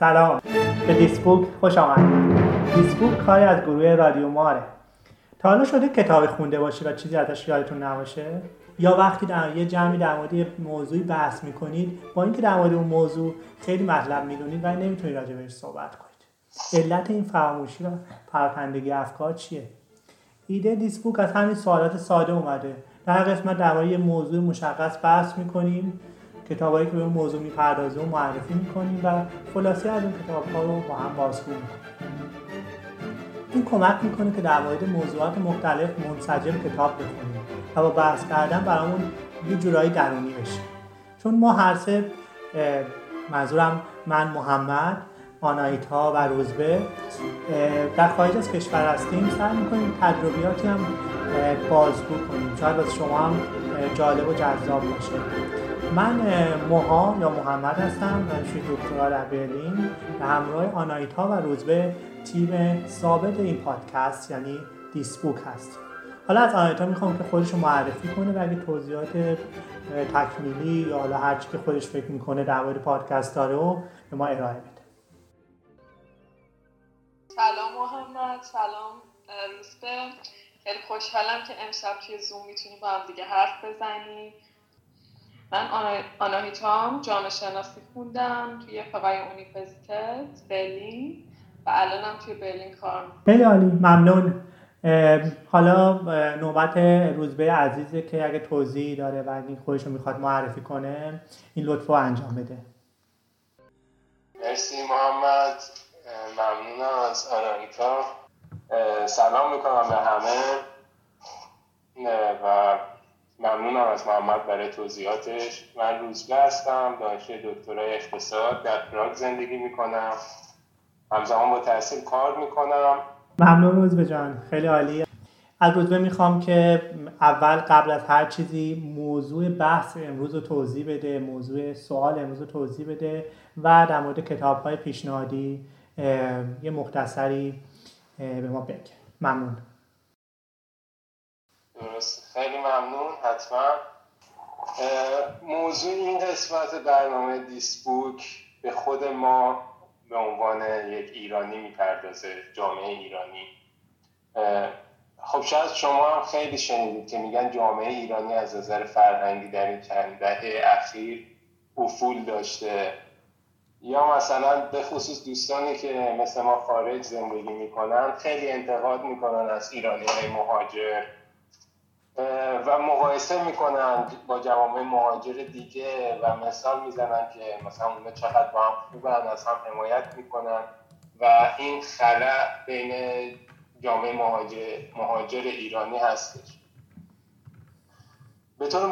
سلام. به دیسبوک خوش آمدید دیسبوک کاری از گروه رادیو ماره. تا حالا شده کتابی خونده باشی و چیزی ازش یادتون نباشه؟ یا وقتی در یه جمعی در مورد موضوعی بحث می‌کنید با اینکه در مورد اون موضوع خیلی مطلب می‌دونید ولی نمی‌تونید راجع بهش صحبت کنید. علت این فراموشی و پرپندگی افکار چیه؟ ایده دیسبوک از همین سوالات ساده اومده. در قسمت در یه موضوع مشخص بحث می‌کنیم. کتابایی که به اون موضوع می‌پردازه و معرفی می‌کنیم و خلاصه از اون کتاب ها رو با هم بازگو می‌کنیم این کمک می‌کنه که در مورد موضوعات مختلف منسجم کتاب بخونیم و با بحث کردن برامون یه جورایی درونی بشه چون ما هر سه منظورم من محمد آنایتا و روزبه در خارج از کشور هستیم. سعی می‌کنیم تجربیاتی هم بازگو کنیم. شاید واسه شما هم جالب و جذاب باشه. من موها یا محمد هستم دانشجوی دکترا در برلین به همراه آنایتا و روزبه تیم ثابت این پادکست یعنی دیسبوک هست. حالا از آنایتا می‌خوام که خودش رو معرفی کنه و اگه توضیحات تکمیلی یا حالا هرچی که خودش فکر می‌کنه در مورد پادکست داره و به ما ارائه بده. سلام محمد سلام روزبه خیلی خوشحالم که امشب توی زوم می‌تونیم با هم دیگه حرف بزنیم. من آناهیتام جامعه شناسی خوندم توی فقای اونیورسیتت برلین و الانم توی برلین کار خیلی عالی ممنون. حالا نوبت روزبه عزیزه که اگه توضیحی داره و این خودش رو می‌خواد معرفی کنه این لطف انجام بده. مرسی محمد. ممنونم از آناهیتا سلام می‌کنم به همه. و ممنونم از محمد برای توضیحاتش. من روزبه هستم دانشجوی دکترای اقتصاد در پراگ زندگی می‌کنم. همزمان با تحصیل کار می‌کنم. ممنون روزبه جان خیلی عالی. از روزبه می‌خوام که اول قبل از هر چیزی موضوع بحث امروز رو توضیح بده موضوع سوال امروز رو توضیح بده و در مورد کتاب های پیشنهادی یه مختصری به ما بگه. ممنون. درست خیلی ممنون حتما. موضوع این قسمت برنامه دیسبوک به خود ما به عنوان یک ایرانی می‌پردازه جامعه ایرانی. خب شاید شما هم خیلی شنیدید که میگن جامعه ایرانی از نظر فرهنگی در این چند دهه اخیر افول داشته. یا مثلا به خصوص دوستانی که مثل ما خارج زندگی می‌کنن خیلی انتقاد می‌کنن از ایرانی مهاجر. و مقایسه می‌کنن با جوامع مهاجر دیگه و مثال می‌زنن که مثلا اونا چقدر با هم خوبن از هم حمایت می‌کنن و این خلع بین جامعه مهاجر, مهاجر ایرانی هستش. به طور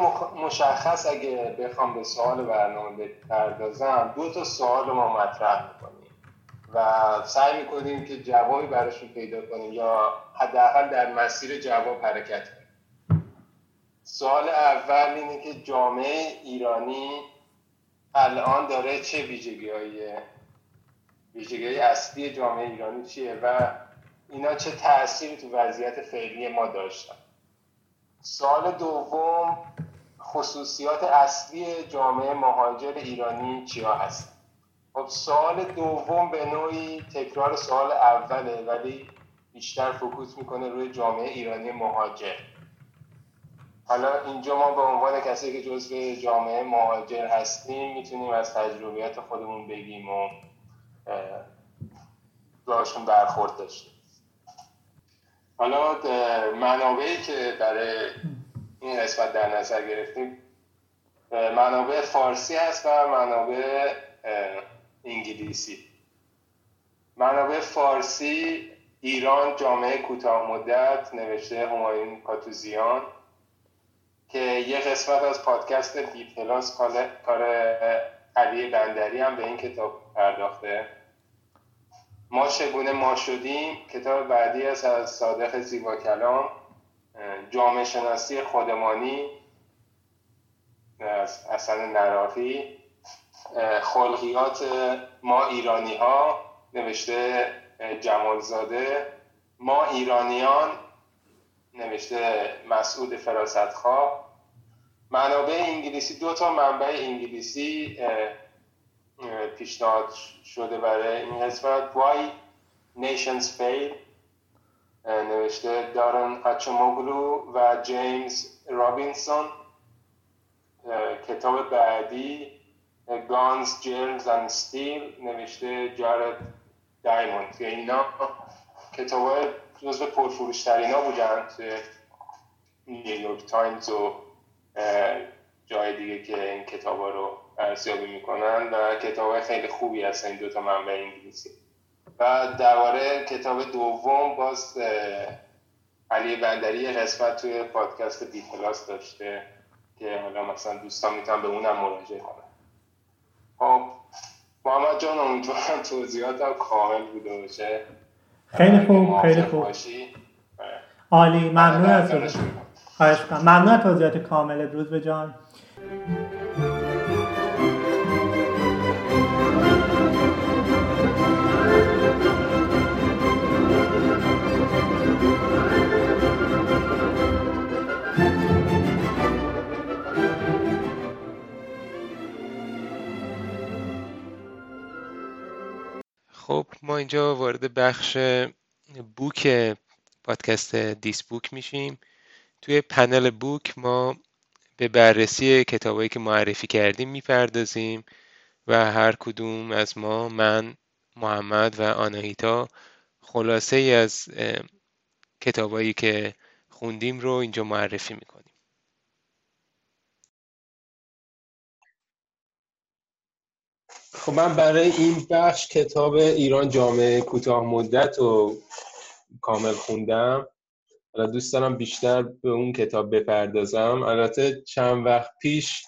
مشخص اگه بخوام به سوال برنامه بپردازم دو تا سوال ما مطرح می‌کنیم و سعی می‌کنیم که جوابی براشون پیدا کنیم یا حداقل در مسیر جواب حرکت سوال اول اینه که جامعه ایرانی الان داره چه ویژگی های ویژگی اصلی جامعه ایرانی چیه و اینا چه تأثیری تو وضعیت فعلی ما داشتن؟ سوال دوم خصوصیات اصلی جامعه مهاجر ایرانی چیا هست خب سوال دوم به نوعی تکرار سوال اوله ولی بیشتر فکوس می‌کنه روی جامعه ایرانی مهاجر. حالا اینجا ما به عنوان کسی که جزء جامعه مهاجر هستیم می‌تونیم از تجربیات خودمون بگیم و باشون برخورد داشتیم حالا منابعی که برای این قسمت در نظر گرفتیم منابع فارسی هست و منابع انگلیسی. منابع فارسی ایران جامعه کوتاه مدت نوشته همایون کاتوزیان که یه قسمت از پادکست دی پلاس کار علی بندری هم به این کتاب پرداخته. ما چگونه ما شدیم؟ کتاب بعدی است از صادق زیبا کلام جامعه شناسی خودمانی از اصل نراقی خلقیات ما ایرانی ها نوشته جمالزاده. ما ایرانیان نوشته مسعود فراستخواه منابع انگلیسی دو تا منبع انگلیسی پیشنهاد شده برای این قسمت. Why Nations Fail نوشته دارون عجم‌اوغلو و جیمز رابینسون. کتاب بعدی Guns, Germs, and Steel نوشته جرد دایموند. که اینا کتاب جزو پرفروش ترین ها بودن توی نیویورک تایمز و جای دیگه که این کتاب رو ارزیابی می‌کنن و کتاب خیلی خوبی هستن این دوتا منبع انگلیسی. و درباره کتاب دوم باز علی بندری قسمت توی پادکست دی پلاس داشته که حالا مثلا دوستان می‌تونن به اونم مراجعه کنن. خب محمد جان امیدوارم توضیحات هم کامل بوده باشه. خیلی خوب خیلی خوب. عالی ممنون از ممنون از توضیحات کامل روز به جان. خب ما اینجا وارد بخش بوک پادکست دیس بوک میشیم. توی پنل بوک ما به بررسی کتابایی که معرفی کردیم می‌پردازیم و هر کدوم از ما من محمد و آناهیتا خلاصه ای از کتابایی که خوندیم رو اینجا معرفی می‌کنیم. خب من برای این بخش کتاب ایران جامعه کوتاه مدت رو کامل خوندم. حالا دوست دارم بیشتر به اون کتاب بپردازم. البته چند وقت پیش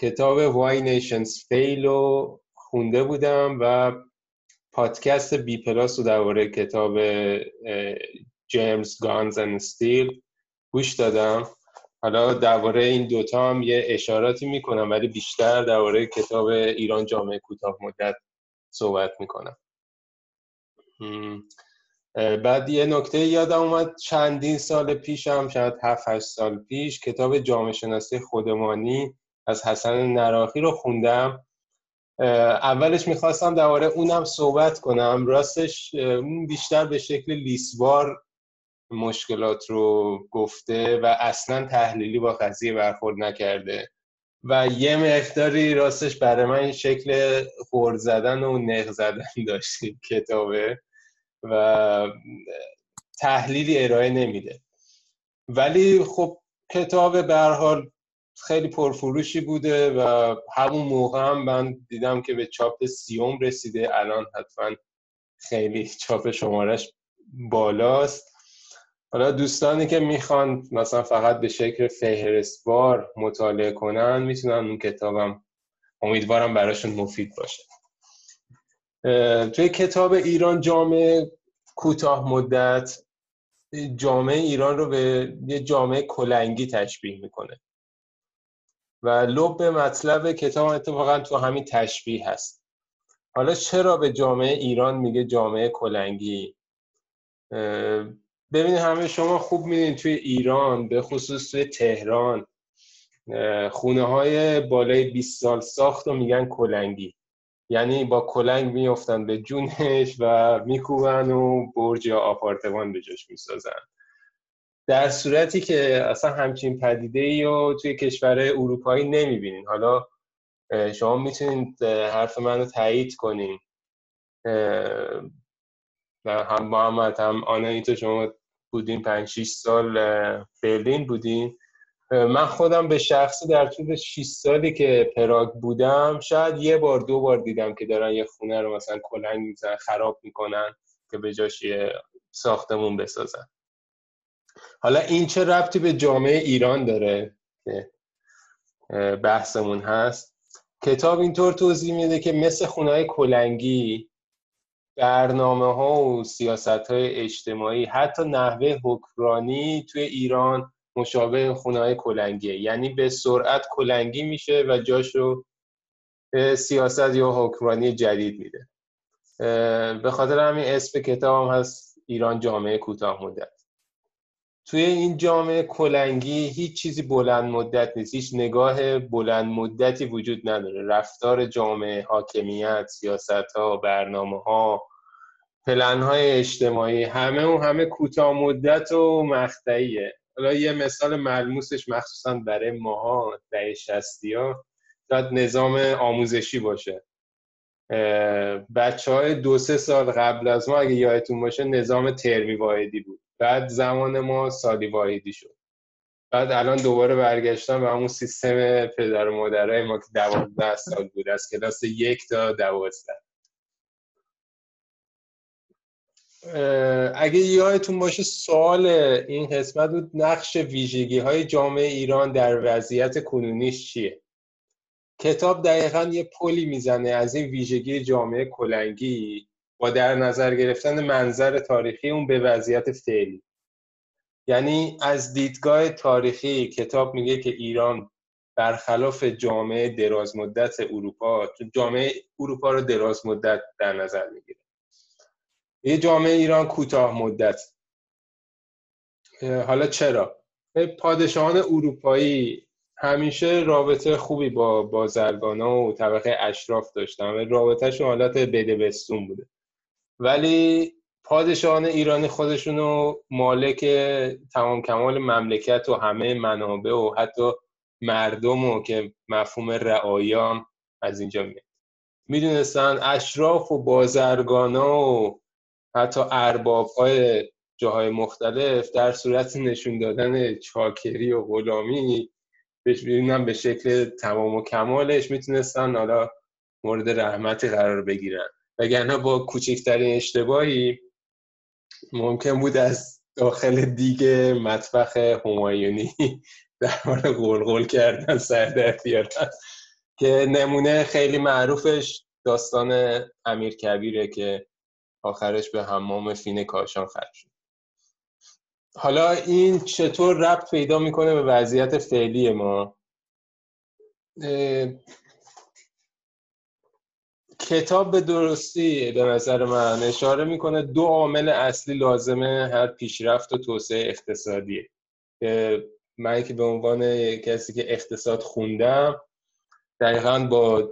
کتاب Why Nations Fail رو خونده بودم و پادکست بی پلاس رو درباره کتاب Germs Guns and Steel گوش دادم. حالا درباره این دوتا هم یه اشاراتی می‌کنم ولی بیشتر درباره کتاب ایران جامعه کوتاه مدت صحبت می‌کنم. بعد یه نکته یادم اومد چندین سال پیشم شاید 7 8 سال پیش کتاب جامعه شناسی خودمانی از حسن نراخی رو خوندم. اولش می‌خواستم درباره اونم صحبت کنم. راستش بیشتر به شکل لیسوار مشکلات رو گفته و اصلا تحلیلی با قضیه برخورد نکرده. و یه مقداری راستش برای من این شکل خور زدن و نق زدن داشتیم کتابه و تحلیلی ارائه نمیده. ولی خب کتاب به حال خیلی پرفروشی بوده و همون موقع هم من دیدم که به چاپ سیوم رسیده. الان حتما خیلی چاپ شمارش بالاست. حالا دوستانی که می‌خوان مثلا فقط به شکل فهرستوار مطالعه کنن می‌تونن اون کتابم امیدوارم براشون مفید باشه. توی کتاب ایران جامعه کوتاه مدت جامعه ایران رو به یه جامعه کلنگی تشبیه می‌کنه. و لب مطلب کتاب اتفاقا تو همین تشبیه هست. حالا چرا به جامعه ایران میگه جامعه کلنگی؟ ببینید همه شما خوب می‌دونید توی ایران به خصوص توی تهران خونه های بالای 20 سال ساخت رو میگن کلنگی. یعنی با کلنگ میفتن به جونش و میکوبن و برج یا آپارتمان به جاش می‌سازن. در صورتی که اصلا همچین پدیده ای رو توی کشور اروپایی نمی‌بینین. حالا شما می‌تونید حرف من رو تایید کنین. هم محمد هم آنایتا شما بودین 5 6 سال برلین بودین من خودم به شخصی در طول 6 سالی که پراگ بودم شاید یه بار دو بار دیدم که دارن یه خونه رو مثلا کلنگ میزن خراب می‌کنن که به جاش یه ساختمون بسازن. حالا این چه ربطی به جامعه ایران داره که بحثمون هست؟ کتاب اینطور توضیح میده که مثل خونه کلنگی برنامه ها و سیاست های اجتماعی حتی نحوه حکمرانی توی ایران مشابه خونه های کلنگیه. یعنی به سرعت کلنگی میشه و جاش رو سیاست یا حکمرانی جدید میده. به خاطر همین اسم کتاب هم هست ایران جامعه کوتاه مدت. توی این جامعه کلنگی هیچ چیزی بلند مدت نیست. هیچ نگاه بلند مدتی وجود نداره. رفتار جامعه حاکمیت سیاست ها برنامه ها پلن های اجتماعی. همه و همه کوتاه مدت و مقطعیه. حالا یه مثال ملموسش مخصوصا برای ماها دهه شستی ها شاید نظام آموزشی باشه. بچه های دو سه سال قبل از ما اگه یادتون باشه نظام ترمی واحدی بود. بعد زمان ما سالی واحدی شد. بعد الان دوباره برگشتن به همون سیستم پدر و مادرای ما که دوازده سال بود از کلاس یک تا دوازده. اگه یادتون باشه سوال این قسمت بود نقش ویژگی های جامعه ایران در وضعیت کنونیش چیه؟ کتاب دقیقا یه پلی می‌زنه از این ویژگی جامعه کلنگی با در نظر گرفتن منظر تاریخی اون به وضعیت فعلی. یعنی از دیدگاه تاریخی کتاب میگه که ایران برخلاف جامعه دراز مدت اروپا جامعه اروپا رو دراز مدت در نظر می‌گیره. یه جامعه ایران کوتاه مدت. حالا چرا؟ پادشاهان اروپایی همیشه رابطه خوبی با بازرگانا و طبقه اشراف داشتن و رابطهشون حالت بدبستون بوده. ولی پادشاهان ایرانی خودشونو مالک تمام کمال مملکت و همه منابع و حتی مردم و که مفهوم رعایا از اینجا میاد. می‌دونستن اشراف و بازرگانا و حتی ارباب های جاهای مختلف در صورت نشون دادن چاکری و غلامی ببینم به شکل تمام و کمالش می‌تونستن حالا مورد رحمتی قرار بگیرن. وگرنه با کوچکترین اشتباهی ممکن بود از داخل دیگه مطبخ همایونی در مورد قلقل کردن سر در بیارن. که نمونه خیلی معروفش داستان امیر کبیره که آخرش به حمام فین کاشان ختم شد. حالا این چطور ربط پیدا می‌کنه به وضعیت فعلی ما؟ کتاب به درستی به نظر من اشاره می‌کنه دو عامل اصلی لازمه هر پیشرفت و توسعه اقتصادیه. من که به عنوان کسی که اقتصاد خوندم دقیقا با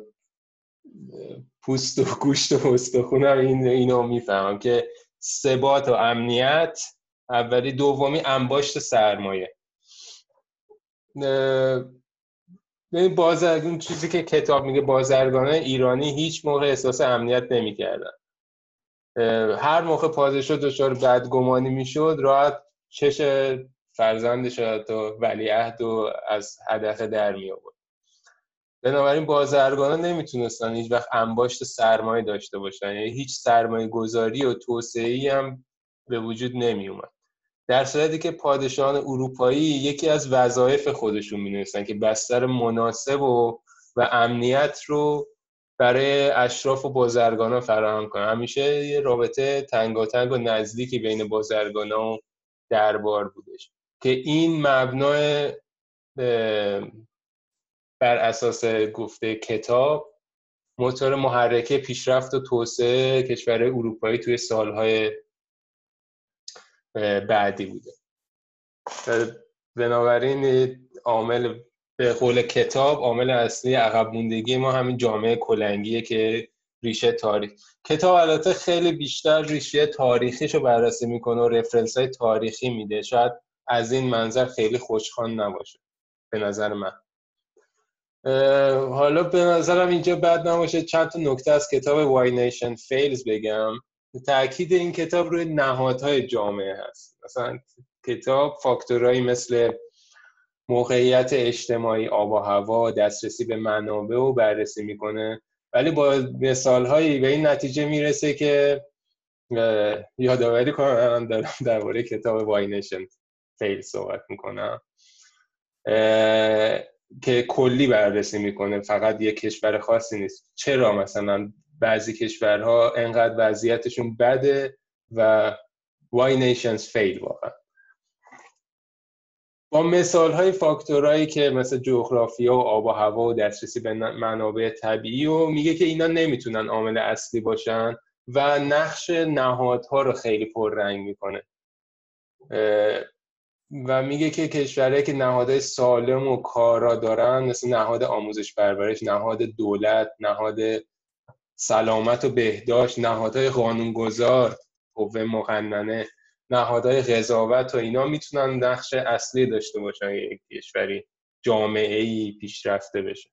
پوست و گوشت و استخونم این اینو می‌فهمم که ثبات و امنیت اولی دومی انباشت سرمایه. ببین بازرگان چیزی که کتاب میگه بازرگانان ایرانی هیچ موقع احساس امنیت نمی‌کردن. هر موقع پادشاه دچار بدگمانی می‌شد راحت چش فرزندش و ولیعهد و از هدف در می آورد بنابراین بازرگانا نمی‌تونستن هیچ وقت انباشت سرمایه داشته باشن. یعنی هیچ سرمایه گذاری و توسعه هم به وجود نمی اومد در صورتی که پادشاهان اروپایی یکی از وظایف خودشون می که بستر مناسب و و امنیت رو برای اشراف و بازرگانا فراهم کنن. همیشه یه رابطه تنگاتنگ و نزدیکی بین بازرگانا و دربار بودش که این مبنای بر اساس گفته کتاب موتور محرکه پیشرفت و توسعه کشور اروپایی توی سالهای بعدی بوده. بنابراین عامل به قول کتاب عامل اصلی عقب موندگی ما همین جامعه کلنگیه که ریشه تاریخ. کتاب البته خیلی بیشتر ریشه تاریخیش رو بررسی می‌کنه و رفرنس های تاریخی میده. شاید از این منظر خیلی خوشخوان نباشه. به نظر من. حالا به نظرم اینجا بد نباشه. چند تا نکته از کتاب وای نیشن فیلز بگم. تاکید این کتاب روی نهادهای جامعه هست. مثلا کتاب فاکتورهایی مثل موقعیت اجتماعی آب و هوا دسترسی به منابع و بررسی می‌کنه. ولی با مثال هایی به این نتیجه می‌رسه که یادآوری کنم دارم درباره کتاب واینشن فیل صحبت می‌کنم. که کلی بررسی می‌کنه فقط یک کشور خاصی نیست. چرا مثلا بعضی کشورها انقدر وضعیتشون بده و why nations fail واقعا؟ با مثال های فاکتورهایی که مثل جغرافیا و آب و هوا و دسترسی به منابع طبیعی و میگه که اینا نمی‌تونن عامل اصلی باشن و نقش نهادها رو خیلی پررنگ می‌کنه. و میگه که کشورهایی که نهادهای سالم و کارا دارن مثل نهاد آموزش پرورش نهاد دولت نهاد سلامت و بهداشت نهادهای قانونگذار قوه مقننه نهادهای قضاوت و اینا می‌تونن نقش اصلی داشته باشن یک کشوری جامعه ای پیشرفته بشه.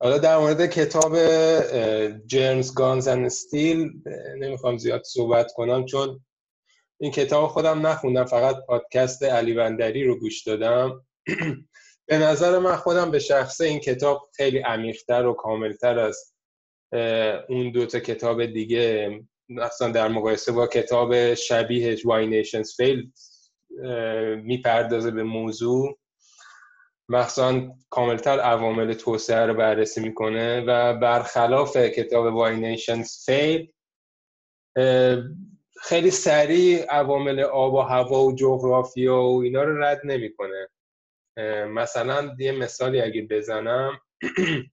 حالا در مورد کتاب جیمز گانز اند استیل نمی‌خوام زیاد صحبت کنم چون این کتاب خودم نخوندم فقط پادکست علی بندری رو گوش دادم. به نظر من خودم به شخصه این کتاب خیلی عمیقتر و کاملتر از اون دوتا کتاب دیگه مثلا در مقایسه با کتاب شبیهش وای نیشنز فیل می‌پردازه به موضوع. مخصوصا کاملتر عوامل توسعه رو بررسی می‌کنه و برخلاف کتاب وای نیشنز فیل خیلی سریع عوامل آب و هوا و جغرافیا و اینا رو رد نمی‌کنه. مثلا یه مثالی اگه بزنم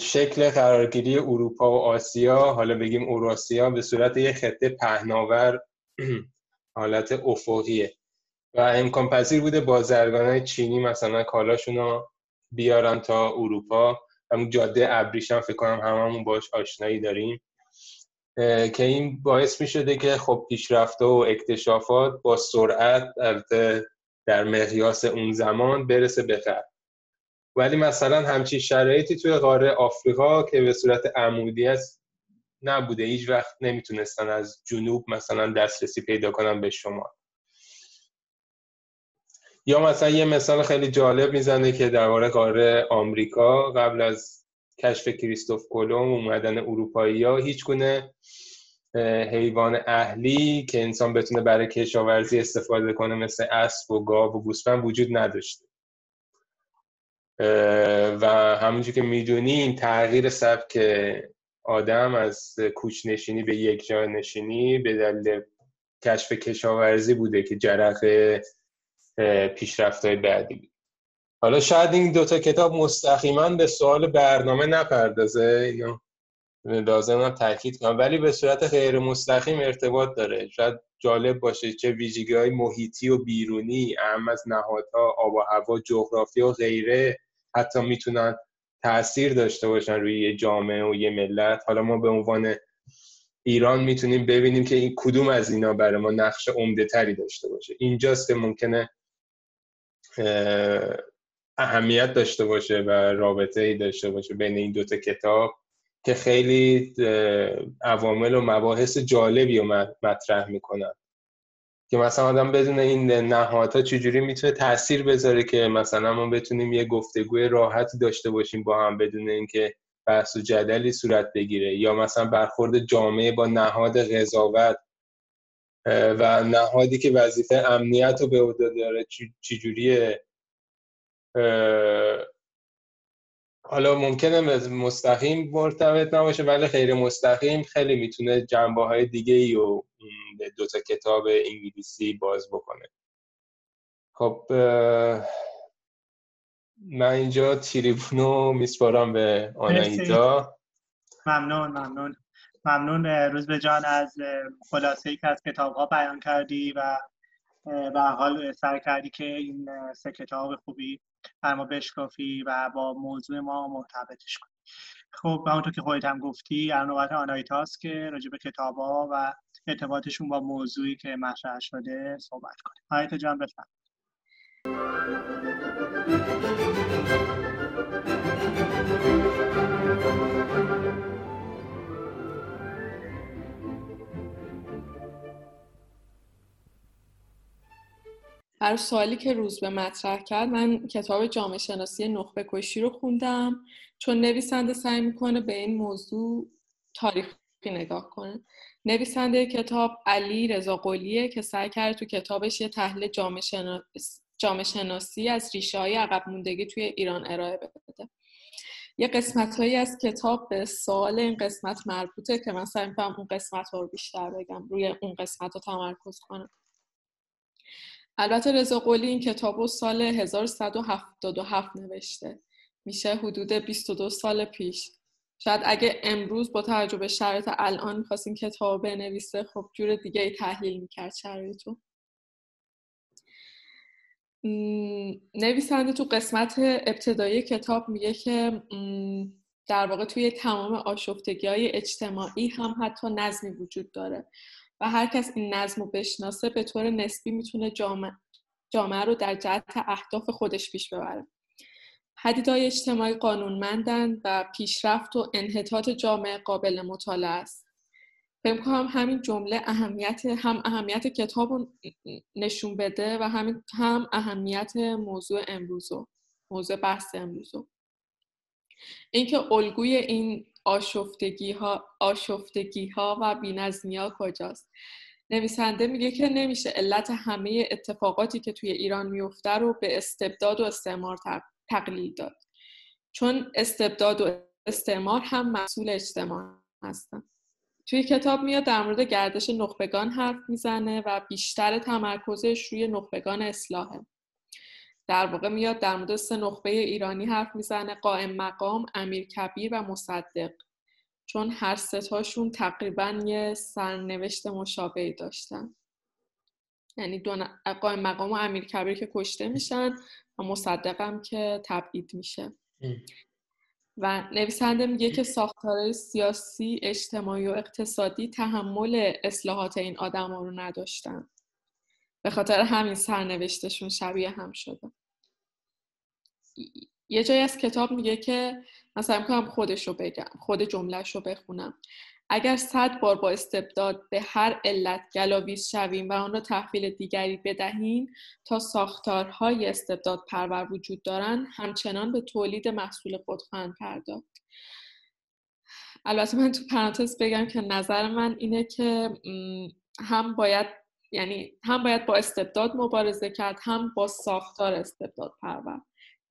شکل قرارگیری اروپا و آسیا حالا بگیم اوراسیا به صورت یه خطه پهناور حالت افقیه. و امکان پذیر بوده بازرگان های چینی مثلا کالاشون رو بیارن تا اروپا. همون جاده ابریش هم فکر کنم هممون باش آشنایی داریم. که این باعث می شده که خب پیشرفته و اکتشافات با سرعت در مقیاس اون زمان برسه به ولی مثلا همچین شرایطی توی قاره آفریقا که به صورت عمودی است نبوده. هیچ وقت نمی‌تونستن از جنوب مثلا دسترسی پیدا کنن به شما یا مثلا یه مثال خیلی جالب می‌زنه که درباره قاره آمریکا. قبل از کشف کریستوف کلم اومدن اروپایی ها هیچ گونه حیوان اهلی که انسان بتونه برای کشاورزی استفاده کنه مثل اسب و گاو و گوسفند وجود نداشته. و همونجور که می‌دونیم تغییر سبک آدم از کوچ نشینی به یک جا نشینی به دلیل کشف کشاورزی بوده که جرق پیشرفت های بعدی بود. حالا شاید این دوتا کتاب مستقیما به سوال برنامه نپردازه یا لازم هم تاکید کنم. ولی به صورت غیر مستقیم ارتباط داره. شاید جالب باشه چه ویژگی های محیطی و بیرونی اهم از نهادها آب و هوا جغرافی و غیره حتی می‌تونن تاثیر داشته باشن روی یه جامعه و یه ملت. حالا ما به عنوان ایران می‌تونیم ببینیم که این کدوم از اینا برای ما نقش عمده تری داشته باشه. اینجاست که ممکنه اهمیت داشته باشه و رابطه ای داشته باشه بین این دوتا کتاب که خیلی عوامل و مباحث جالبی رو مطرح می‌کنن. که مثلا آدم بدون این نهادها چجوری می‌تونه تاثیر بذاره که مثلا ما بتونیم یه گفتگوی راحتی داشته باشیم با هم بدون اینکه بحث و جدلی صورت بگیره. یا مثلا برخورد جامعه با نهاد قضاوت و نهادی که وظیفه امنیت رو به عهده داره چجوریه؟ حالا ممکنه مستقیم مرتبط نباشه ولی غیر مستقیم خیلی می‌تونه جنبه های دیگه ای و دو تا کتاب انگلیسی باز بکنه. خب من اینجا تیریبونو میسپارم به آنایتا ممنون ممنون. ممنون روز به جان از خلاصه ای که از کتاب ها بیان کردی و به حال سر کردی که این سه کتاب خوبی بر ما بشکافی و با موضوع ما مرتبطش کنی. خب همونطور که خودت هم گفتی نوبت آنایتاست که راجع به کتاب ها و ارتباطشون با موضوعی که مطرح شده صحبت کنیم. آیتا جان بفرم هر سوالی که روز به مطرح کرد من کتاب جامعه شناسی نخبه کشی رو خوندم. چون نویسنده سعی می‌کنه به این موضوع تاریخی نگاه کنه. نویسنده کتاب علی رضا قلیه که سعی کرده تو کتابش یه تحلیل جامعه شناسی از ریشه های عقب موندگی توی ایران ارائه بده. یه قسمت هایی از کتاب به سوال این قسمت مربوطه که من سعی می‌کنم اون قسمت رو بیشتر بگم روی اون قسمت رو تمرکز کنم. البته رضا قلی این کتاب رو سال 1177 نوشته. میشه حدود 22 سال پیش. شاید اگه امروز با توجه به شرایط الان می‌خواست این کتاب بنویسه خب جور دیگه ای تحلیل می‌کرد شرایطو. نویسنده تو قسمت ابتدایی کتاب میگه که در واقع توی تمام آشفتگی های اجتماعی هم حتی نظمی وجود داره. و هر کس این نظم رو بشناسه به طور نسبی می‌تونه جامعه, جامعه رو در جهت اهداف خودش پیش ببره. پدیدهای اجتماعی قانونمندند و پیشرفت و انحطاط جامعه قابل مطالعه است. فکر کنم همین جمله اهمیت هم اهمیت کتاب رو نشون بده و همین هم اهمیت موضوع امروزو موضوع بحث امروزو. اینکه الگوی این آشفتگی ها, آشفتگی ها و بینظمی ها کجاست؟ نویسنده میگه که نمیشه. علت همه اتفاقاتی که توی ایران میفته رو به استبداد و استعمار تقلیل داد. چون استبداد و استعمار هم مسئول اجتماع هستن. توی کتاب میاد در مورد گردش نخبگان حرف می‌زنه و بیشتر تمرکزش روی نخبگان اصلاحه. در واقع میاد در مورد سه نخبه ایرانی حرف می‌زنه قائم مقام، امیر کبیر و مصدق. چون هر ستاشون تقریبا یه سرنوشت مشابهی داشتن. یعنی دو قائم مقام و امیر کبیر که کشته میشن و مصدقم که تبعید میشه. و نویسنده میگه که ساختارهای سیاسی، اجتماعی و اقتصادی تحمل اصلاحات این آدم ها رو نداشتن. به خاطر همین سرنوشتشون شبیه هم شده. یه جایی از کتاب میگه که مثلا کنم خودش رو بگم خود جملهش رو بخونم. اگر صد بار با استبداد به هر علت گلاویز شویم و آن را تحویل دیگری بدهیم تا ساختارهای استبداد پرور وجود دارند همچنان به تولید محصول خود خواهند پرداخت. البته من تو پرانتز بگم که نظر من اینه که هم باید یعنی هم باید با استبداد مبارزه کرد هم با ساختار استبداد پرور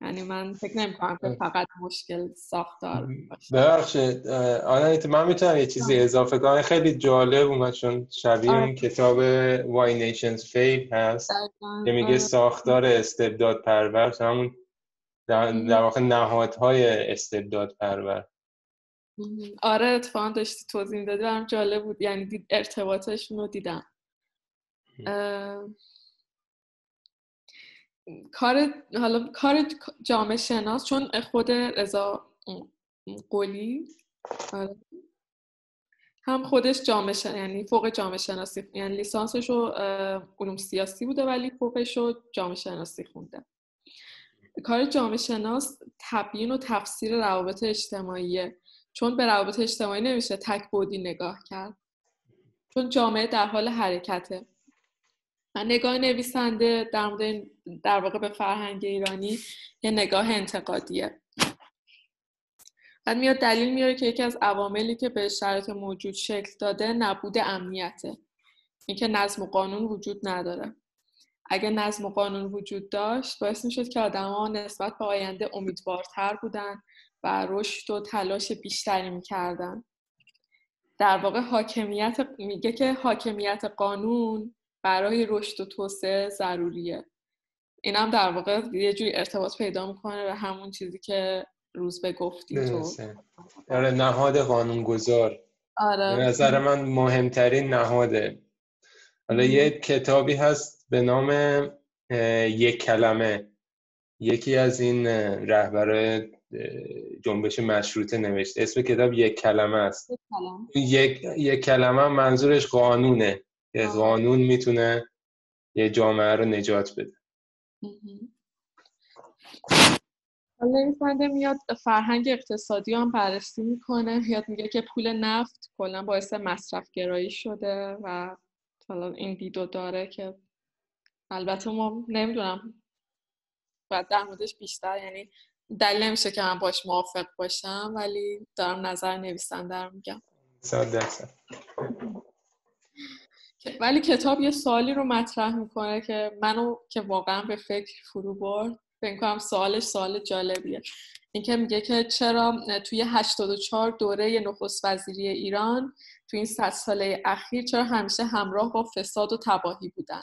یعنی من فکر نمی کنم که فقط مشکل ساختار باشه. ببخشید آنایت من می‌تونم یه چیزی اضافه کنم خیلی جالب اومد چون شبیه اون. کتاب Why Nations Fail هست که میگه. ساختار استبداد پرور همون در واقع نهادهای استبداد پرور آره اتفاقا داشتی توضیح دادی برام جالب بود. یعنی ارتباطشون رو دیدم. کار حالا کار جامعه شناس چون خود رضا قولی آره. هم خودش جامعه شناس یعنی فوق جامعه شناسی یعنی لیسانسش رو علوم سیاسی بوده ولی فوقش رو جامعه شناسی خونده. کار جامعه شناس تبیین و تفسیر روابط اجتماعیه. چون به روابط اجتماعی نمیشه تک بودی نگاه کرد. چون جامعه در حال حرکته. نگاه نویسنده در مورد در واقع به فرهنگ ایرانی یه نگاه انتقادیه. بعد میاد دلیل میاره که یکی از عواملی که به شرایط موجود شکل داده نبود امنیته. اینکه نظم و قانون وجود نداره. اگه نظم و قانون وجود داشت باعث می‌شد که آدما نسبت به آینده امیدوارتر بودن و رشد و تلاش بیشتری می‌کردن. در واقع حاکمیت میگه که حاکمیت قانون برای رشد و توسعه ضروریه. این هم در واقع یه جوری ارتباط پیدا می‌کنه به همون چیزی که روز به گفتی تو. آره نهاد قانونگذار. آره. به نظر من مهمترین نهاده. حالا یه کتابی هست به نام یک کلمه. یکی از این رهبرای جنبش مشروطه نوشته. اسم کتاب یک کلمه است. یک, یک کلمه منظورش قانونه. که قانون می‌تونه یه جامعه رو نجات بده. نویسنده میاد فرهنگ اقتصادی هم بررسی می‌کنه. یاد میگه که پول نفت کلا باعث مصرف گرایی شده و حالا این دیدو داره که البته ما نمی‌دونم باید در موردش بیشتر یعنی دلیل نمیشه که من باش موافق باشم ولی دارم نظر نویسنده رو میگم. ولی کتاب یه سوالی رو مطرح می‌کنه که منو که واقعا به فکر فرو برد. فکر کنم سوالش سوال جالبیه. اینکه میگه که چرا توی 84 دوره نخست وزیری ایران توی این 100 ساله اخیر چرا همیشه همراه با فساد و تباهی بودن؟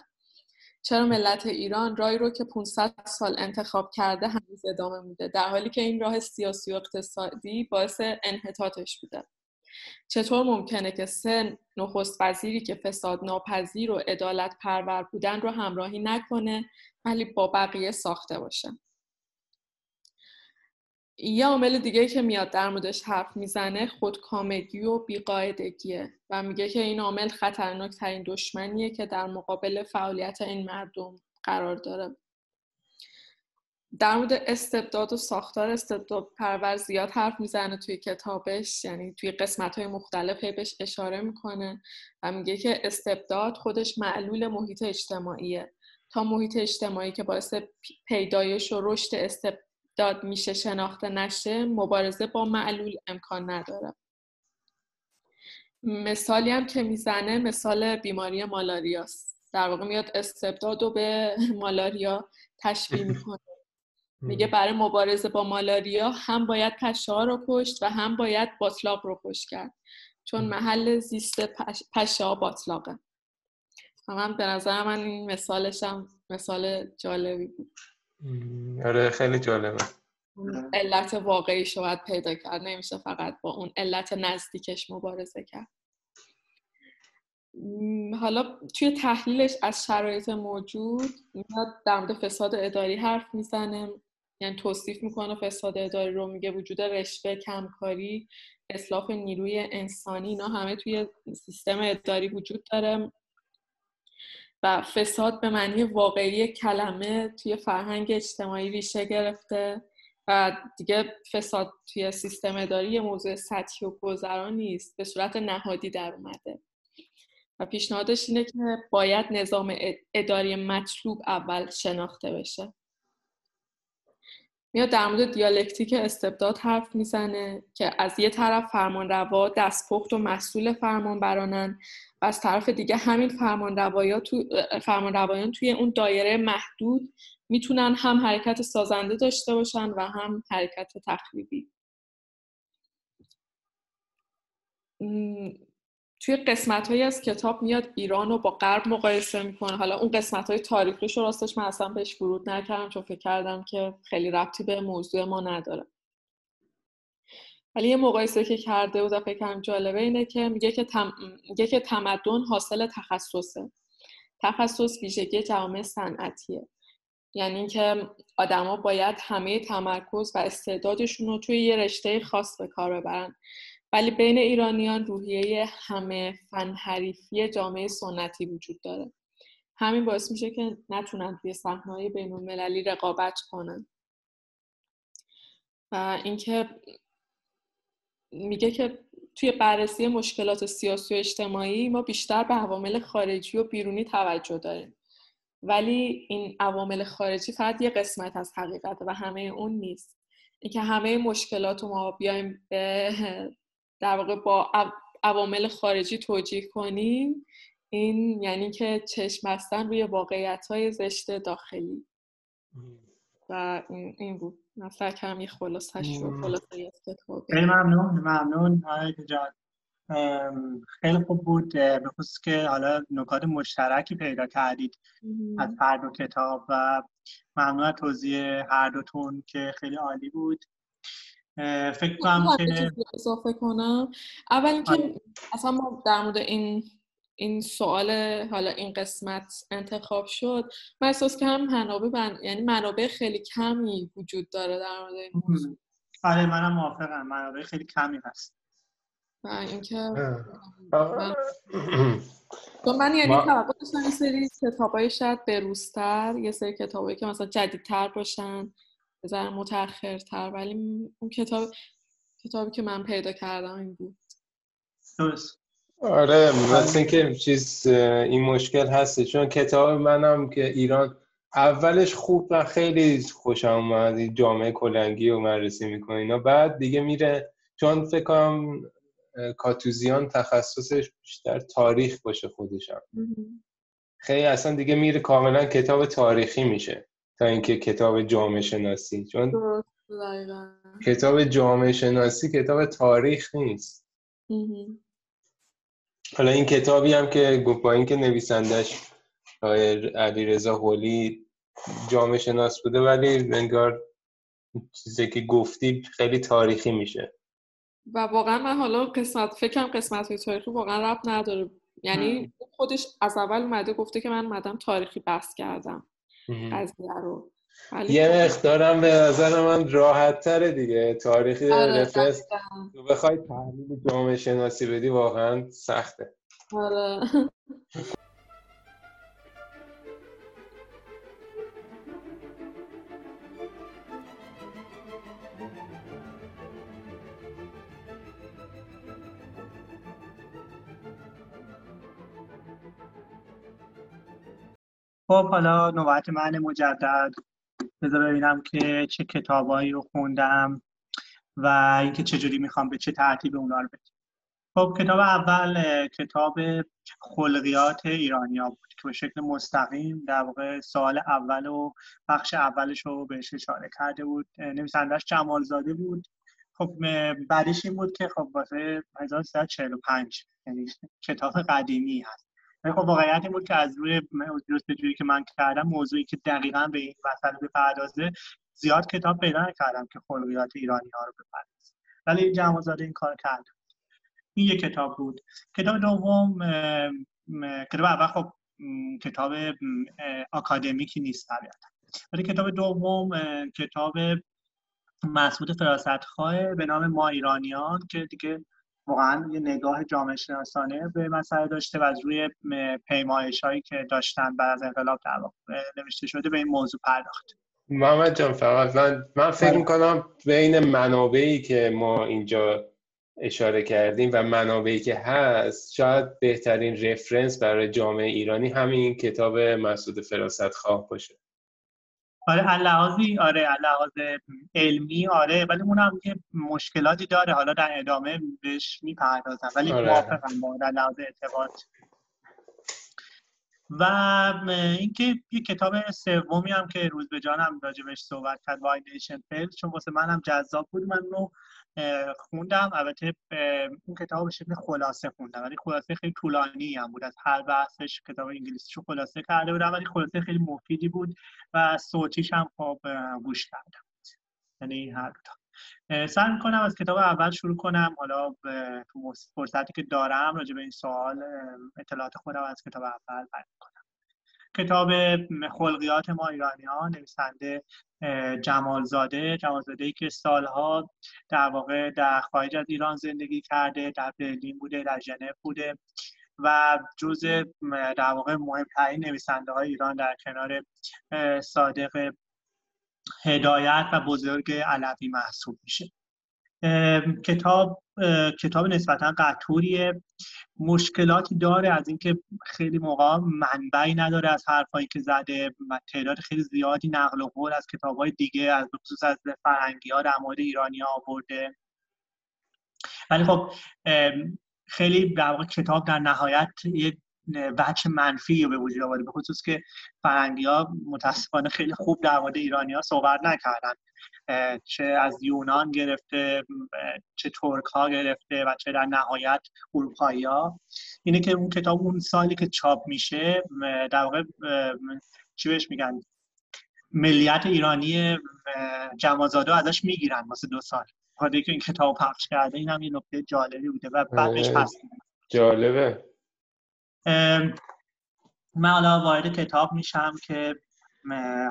چرا ملت ایران رای رو که 500 سال انتخاب کرده هنوز ادامه میده در حالی که این راه سیاسی و اقتصادی باعث انحطاطش بوده؟ چطور ممکنه که سه نخست وزیری که فساد ناپذیر و عدالت پرور بودن رو همراهی نکنه ولی با بقیه ساخته باشه؟ یه عامل دیگه که میاد در موردش حرف می‌زنه خودکامگی و بیقاعدگیه و میگه که این عامل خطرناک ترین دشمنیه که در مقابل فعالیت این مردم قرار داره. در مورد استبداد و ساختار استبداد پرور زیاد حرف می‌زنه توی کتابش یعنی توی قسمت های مختلف بهش اشاره می‌کنه و میگه که استبداد خودش معلول محیط اجتماعیه. تا محیط اجتماعی که باعث پیدایش و رشد استبداد میشه شناخته نشه مبارزه با معلول امکان نداره. مثالی هم که می‌زنه مثال بیماری مالاریاست. در واقع میاد استبداد رو به مالاریا تشبیه می‌کنه. میگه برای مبارزه با مالاریا هم باید پشه ها رو کشت و هم باید باطلاق رو کشت کرد. چون محل زیست پشه ها باطلاقه. من به نظر من این مثالش هم مثال جالبی بود. آره خیلی جالبه. علت واقعی باید پیدا کرد. نمیشه فقط با اون علت نزدیکش مبارزه کرد. حالا توی تحلیلش از شرایط موجود میاد در مورد فساد اداری حرف می‌زنه. یعنی توصیف می‌کنه فساد اداری رو میگه وجود رشوه کمکاری اصلاف نیروی انسانی اینا همه توی سیستم اداری وجود داره. و فساد به معنی واقعی کلمه توی فرهنگ اجتماعی ریشه گرفته. و دیگه فساد توی سیستم اداری یه موضوع سطحی و گذران نیست به صورت نهادی در اومده. و پیشنهادش اینه که باید نظام اداری مطلوب اول شناخته بشه. میاد در مورد دیالکتیک استبداد حرف می‌زنه که از یه طرف فرمانروا دستپخت و مسئول فرمان برانن و از طرف دیگه همین فرمانروایان تو فرمان توی اون دایره محدود می‌تونن هم حرکت سازنده داشته باشن و هم حرکت تخریبی. توی قسمت هایی از کتاب میاد ایران رو با غرب مقایسه می‌کنه. حالا اون قسمت های تاریخیش رو راستش من اصلا بهش ورود نکردم چون فکر کردم که خیلی ربطی به موضوع ما نداره. ولی یه مقایسه که کرده و فکرم جالبه اینه که میگه که, تم... میگه که تمدن حاصل تخصصه. تخصص ویژگی جوامع صنعتیه. یعنی اینکه آدما باید همه تمرکز و استعدادشون رو توی یه رشته خاص به کار ببرن. ولی بین ایرانیان روحیه همه فن حریفی جامعه سنتی وجود داره. همین باعث میشه که نتونن توی صحنه‌های بین المللی رقابت کنن. و اینکه میگه که توی بررسی مشکلات سیاسی و اجتماعی ما بیشتر به عوامل خارجی و بیرونی توجه داریم. ولی این عوامل خارجی فقط یه قسمت از حقیقت و همه اون نیست. اینکه همه مشکلات رو ما بیایم در واقع با عوامل خارجی توجیه کنیم. این یعنی که چشم بستن روی واقعیت های زشت داخلی. و این بود. من فکرم یه خلاصش رو خلاصه خیلی ممنون ممنون. جان خیلی خوب بود. به خصوص که حالا نکات مشترکی پیدا کردید از هر دو کتاب و ممنون از توضیح هر دوتون که خیلی عالی بود. فکر کنم که اضافه کنم. اول اینکه آره. اصلا ما در مورد این این سوال حالا این قسمت انتخاب شد من احساس که هم منابع بن... یعنی منابع خیلی کمی وجود داره در مورد این موضوع. آره منم موافقم. منابع خیلی کمی هست. و اینکه من... من یعنی توقع داشتم یه سری کتابای شاید بروزتر یه سری کتابایی که مثلا جدیدتر باشن. بذار متأخرتر ولی اون کتاب کتابی که من پیدا کردم این بود. درست. آره مثل اینکه چیز این مشکل هسته چون کتاب منم که ایران اولش خوب و خیلی خوشم اومد. جامعه کلنگی و مرسی می‌کنه اینا. بعد دیگه میره چون فکر کنم کاتوزیان تخصصش بیشتر تاریخ باشه خودشم. خیلی اصلا دیگه میره کاملا کتاب تاریخی میشه. تا اینکه کتاب جامعه شناسی. چون کتاب جامعه شناسی کتاب تاریخ نیست. حالا این کتابی هم که با اینکه نویسندش علی رضا هولی جامعه شناس بوده ولی انگار چیزی که گفتی خیلی تاریخی میشه. و واقعا من حالا قسمت فکرم قسمت های تاریخی واقعا رب نداره. یعنی خودش از اول اومده گفته که من اومدم تاریخی بحث کردم. قضیه رو. یه مقدارم به نظر من راحت تره دیگه. تاریخی آره رفرنس. تو بخوای تحلیل جامعه شناسی بدی واقعا سخته. آره. خب حالا نوبت من مجدد. بذار ببینم که چه کتابایی رو خوندم و اینکه چجوری می‌خوام به چه ترتیب اونا رو بدیم. خب کتاب اول کتاب خلقیات ایرانیا بود که به شکل مستقیم در واقع سال اول و بخش اولش رو بهش اشاره کرده بود. نویسندش جمالزاده بود. خب بعدش این بود که خب واسه 1345 یعنی کتاب قدیمی هست. خب واقعیت این بود که از روی جستجویی که من کردم موضوعی که دقیقا به این مسئله بپردازه زیاد کتاب پیدا نکردم که خلقیات ایرانی ها رو بپردازه. ولی جمعزاده این کار کرد این یک کتاب بود. کتاب دوم کتاب اول خب کتاب اکادمیکی نیست طبیعتا. ولی کتاب دوم کتاب مسعود فراستخواه به نام ما ایرانیان که دیگه واقعا یه نگاه جامعه شناسانه به مسئله داشته و از روی پیمایش هایی که داشتن بعد از انقلاب در نوشته شده به این موضوع پرداخت محمد جان فقط من, من فکر بله. می‌کنم بین منابعی که ما اینجا اشاره کردیم و منابعی که هست شاید بهترین رفرنس برای جامعه ایرانی همین کتاب مسعود فراست خواه باشه آره لحاظی آره لحاظ علمی آره ولی اونم که مشکلاتی داره حالا در ادامه بهش می‌پردازم ولی آره. موافقم با در لحاظ اعتقاد و اینکه یه کتاب سومی هم که روز به جانم راجبش صحبت کرد وای نیشن چون واسه منم جذاب بود من رو خوندم. البته اون کتاب به شکل خلاصه خوندم. ولی خلاصه خیلی طولانی هم بود. از هر بحثش کتاب رو خلاصه کرده بودم ولی خلاصه خیلی مفیدی بود و صوتیش هم خب گوش کردم. یعنی هر تا. سعی می‌کنم از کتاب اول شروع کنم. حالا فرصتی که دارم راجع به این سوال اطلاعات خودم از کتاب اول بیان کنم. کتاب خلقیات ما ایرانیان نویسنده جمالزاده جمالزاده. ای که سالها در واقع در خارج از ایران زندگی کرده در برلین بوده در ژنو بوده و جز در واقع مهمترین نویسنده های ایران در کنار صادق هدایت و بزرگ علوی محسوب میشه. کتاب کتاب نسبتا قطوریه. مشکلاتی داره از اینکه خیلی موقع منبعی نداره از حرفایی که زده و تعداد خیلی زیادی نقل و قول از کتاب های دیگه از خصوص از فرنگی ها در مورد ایرانی ها آورده. ولی خب خیلی در واقع کتاب در نهایت یک وجه منفی رو به وجود آورده به خصوص که فرنگی ها متاسفانه خیلی خوب در مورد ایرانی ها صحبت نکردن. چه از یونان گرفته چه ترک ها گرفته و چه در نهایت اروپایی ها اینه که اون کتاب اون سالی که چاپ میشه در واقع چی بهش میگن؟ ملیت ایرانی جمازاده ازش می‌گیرن واسه دو سال. خاطر که این کتاب پخش کرده این هم یه نکته جالبی بوده و بعدش پس جالبه. من حالا وارد کتاب میشم که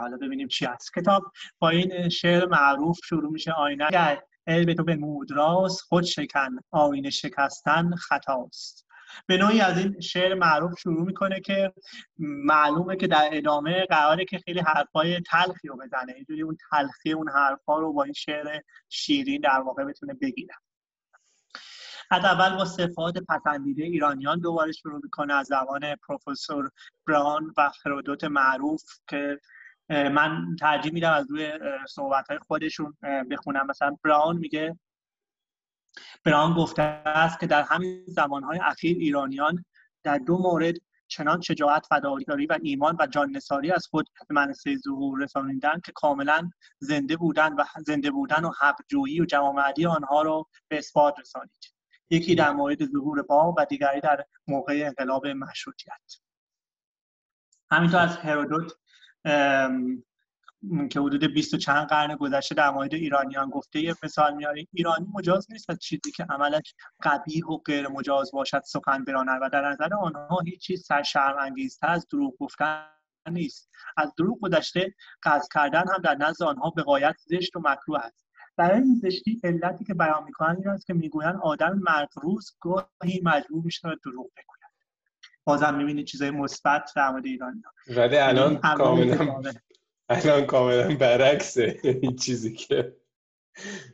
حالا ببینیم چی هست. کتاب با این شعر معروف شروع میشه. آینه اگر علم تو به مودراست خود شکن. آینه شکستن خطاست. به نوعی از این شعر معروف شروع می‌کنه که معلومه که در ادامه قراره که خیلی حرفای تلخی رو بزنه. اینجوری اون تلخی اون حرفا رو با این شعر شیرین در واقع بتونه بگیره. از اول با صفات پسندیده ایرانیان دوباره شروع می‌کنه از زبان پروفسور براون و هرودوت معروف که من ترجیح میدم از روی صحبت های خودشون بخونم. مثلا براون میگه براون گفته است که در همین زمانهای اخیر ایرانیان در دو مورد چنان شجاعت فداکاری و ایمان و جان نساری از خود به منصه ظهور رسانیدن که کاملا زنده بودن و زنده بودن و حق جویی و جوامعی آنها را به اثبات رسانید. یکی در مورد ظهور با و دیگری در موقع انقلاب مشروطیت. همینطور از هرودوت که حدود 20 چند قرن گذشته در مورد ایرانیان گفته یه مثال میاره ایرانی مجاز نیست از چیزی که عملش قبیح و غیر مجاز باشد سخن براند و در نظر آنها هیچ چیز سرشرم انگیزتر از دروغ گفتن نیست. از دروغ گذشته قصد کردن هم در نزد آنها به قایت زشت و مکروه است. برای این زشتی علتی که بیان می‌کنن این است که می‌گویند آدم مغروز گاهی مجبور میشه دروغ بگوید. بازم می‌بینید چیزای مثبت در مورد ایرانی ولی الان کاملا الان کاملا برعکسه. این چیزی که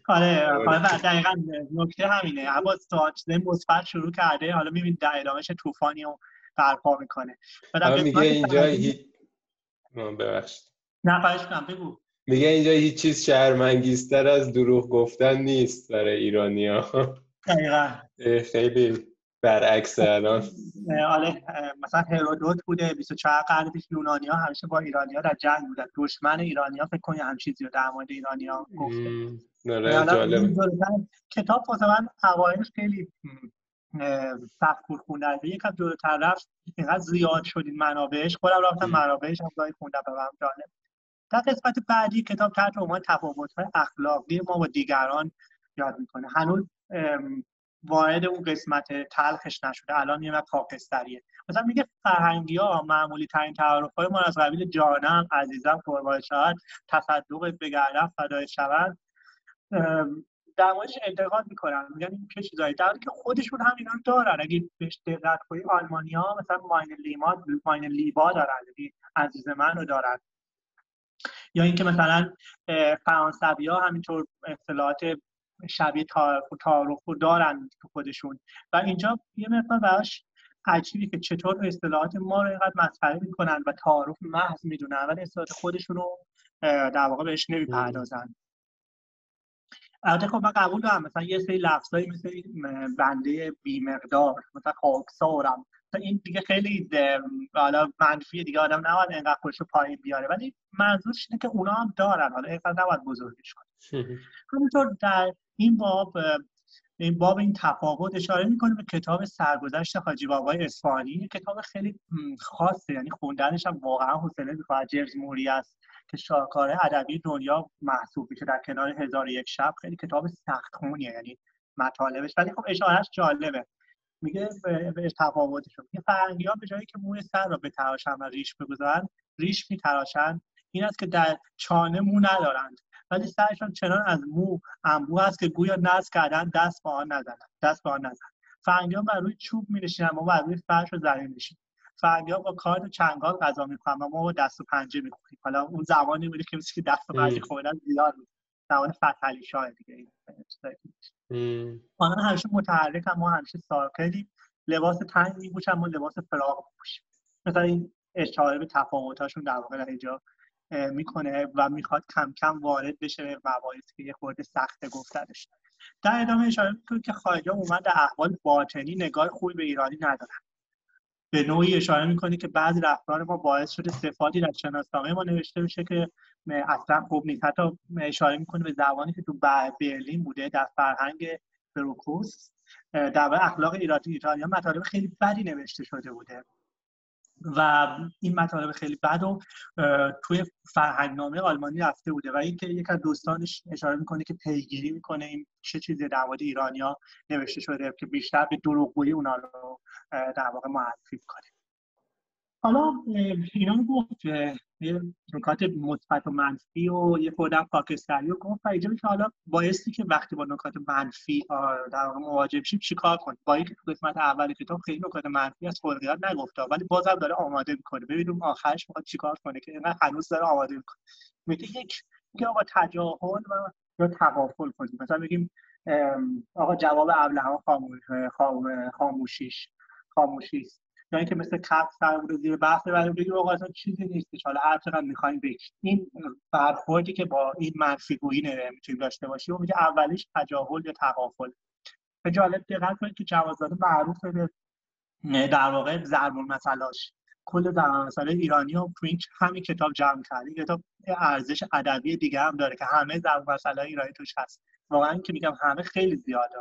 آره آره دقیقا نکته همینه. عباس تا چیزای مثبت شروع کرده. حالا می‌بینید در ادامهش طوفانی رو برپا می‌کنه. میگه اینجا هی... ببخشید. نه کنم بگو. میگه اینجا هیچ چیز شرمنگیزتر از دروغ گفتن نیست برای ایرانیا دقیقا. خیلی برعکس الان. آره مثلا هرودوت بوده 24 قرن پیش یونانی ها همیشه با ایرانی ها در جنگ بودن دشمن ایرانی ها فکر کنی هم چیزی رو در مورد ایرانی ها گفته کتاب واسه من اوایلش خیلی سخت خوندن. به یکم جلوتر رفت اینقدر زیاد شد این منابعش. خودم رفتم منابعش هم گاهی خوندم به من جالب. در قسمت بعدی کتاب تحت عنوان تفاوت های اخلاقی ما با دیگران یاد می‌کنه. هنوز وارد اون قسمت تلخش نشده. الان یه خاکستریه. مثلا میگه فرهنگی ها معمولی ترین تعارف های ما از قبیل جانم عزیزم قربان شود تصدق بگردم فدای شود در موردش انتقاد می‌کنن. میگن این چه چیزایی؟ در که خودشون هم اینا دارن. اگه بهش دقت کنی ها مثلا ماین لیما ماین لیبا دارن. یعنی عزیز من دارن. یا اینکه مثلا فرانسوی ها همینطور اصطلاحات شبیه تعارف رو دارن تو خودشون. و اینجا یه مقدار براش عجیبی که چطور اصطلاحات ما رو اینقدر مسخره می‌کنن و تعارف محض می‌دونن ولی اصطلاحات خودشون رو در واقع بهش نمی‌پردازن. البته خب من قبول دارم مثلا یه سری لفظایی مثل بنده بیمقدار مثلا خاکسارم این دیگه خیلی حالا منفی دیگه آدم نباید اینقدر خوش پایین بیاره ولی منظورش اینه که اونا هم دارن حالا اینقدر نباید بزرگش کنه همینطور در این باب این باب این تفاوت اشاره می‌کنه به کتاب سرگذشت حاجی بابای اصفهانی کتاب خیلی خاصه یعنی خوندنش هم واقعا حوصله می‌خواد جرز موری است که شاهکار ادبی دنیا محسوب میشه در کنار هزار یک شب خیلی کتاب سخت خونیه یعنی مطالبش. ولی خب اشارهش جالبه. میگه به تفاوتشون. میگه فرنگی ها به جایی که موی سر را بتراشن و ریش بگذارن ریش میتراشن. این است که در چانه مو ندارند. ولی سرشان چنان از مو انبو است که گویا نز کردن دست با آن نزنن. دست با آن نزن فرنگی ها بر روی چوب می نشینن ما بر روی فرش و زمین میشیم ها با کارد و چنگال غذا می‌کنن ما با دست و پنجه می‌خوریم. حالا اون زمانی بوده که دست و پنجه خوردن زیاد بود. زمان فتحعلی شاه دیگه آنها همیشه متحرک هم ما همیشه ساکلی لباس تنگ میپوشن ما لباس فراغ میپوشیم. مثلا این اشاره به تفاوتاشون در واقع در اینجا می‌کنه و می‌خواد کم کم وارد بشه به مباحثی که یه خورده سخت گفتنش. در ادامه اشاره می‌کنه که خارجا اومد در احوال باطنی نگاه خوبی به ایرانی ندارن. به نوعی اشاره می‌کنه که بعضی رفتار ما باعث شده صفاتی در شناسنامه ما نوشته بشه که اصلا خوب نیست. حتی اشاره می‌کنه به زبانی که تو برلین بوده در فرهنگ بروکوس. در اخلاق ایرانی مطالب خیلی بدی نوشته شده بوده. و این مطالب خیلی بد و توی فرهنگنامه آلمانی رفته بوده و اینکه یک از دوستانش اشاره می‌کنه که پیگیری می‌کنه این چه چیزی در مورد ایرانیا نوشته شده که بیشتر به دروغگویی اونا رو در واقع معرفی کنه حالا اینا گفت یه نکات مثبت و منفی و یه خودم پاکستانی و گفت و که حالا بایستی که وقتی با نکات منفی در مواجه بشیم چیکار کنیم؟ با اینکه قسمت اول کتاب خیلی نکات منفی از خلقیات نگفته ولی بازم داره آماده می‌کنه. ببینیم آخرش می‌خواد چیکار کنه که اینقدر هنوز داره آماده می‌کنه. میگه یک میگه آقا تجاهل و یا تغافل کنیم. مثلا بگیم آقا جواب ابلهان خاموشیش خاموشی است یا اینکه مثل کف سر بود زیر بحث بعد بگیم آقا اصلا چیزی نیستش حالا هر چقدر می‌خوایم بگیم. این برخوردی که با این منفی گویی می‌تونیم داشته باشیم و میگه اولیش تجاهل یا تغافل به جالب دقت کنید که جوازداده معروف به در واقع ضرب المثلاش کل در مسئله ایرانی و تو همین کتاب جمع کرده کتاب ارزش ادبی دیگه هم داره که همه ضرب مسئله ایرانی توش هست. واقعا که میگم همه خیلی زیاده.